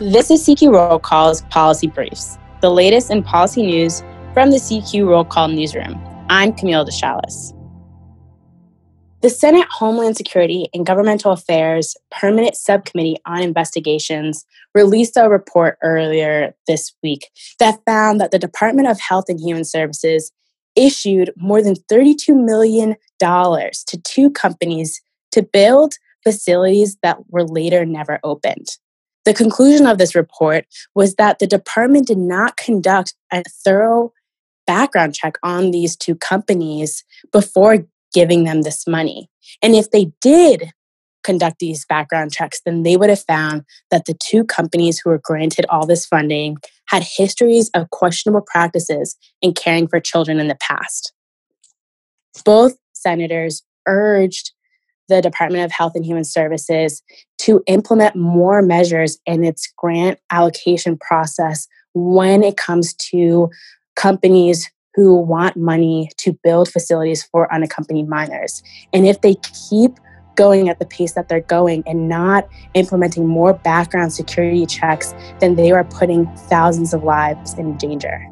This is CQ Roll Call's Policy Briefs, the latest in policy news from the CQ Roll Call newsroom. I'm Camille DeChalus. The Senate Homeland Security and Governmental Affairs Permanent Subcommittee on Investigations released a report earlier this week that found that the Department of Health and Human Services issued more than $32 million to two companies to build facilities that were later never opened. The conclusion of this report was that the department did not conduct a thorough background check on these two companies before giving them this money. And if they did conduct these background checks, then they would have found that the two companies who were granted all this funding had histories of questionable practices in caring for children in the past. Both senators urged the Department of Health and Human Services to implement more measures in its grant allocation process when it comes to companies who want money to build facilities for unaccompanied minors. And if they keep going at the pace that they're going and not implementing more background security checks, then they are putting thousands of lives in danger.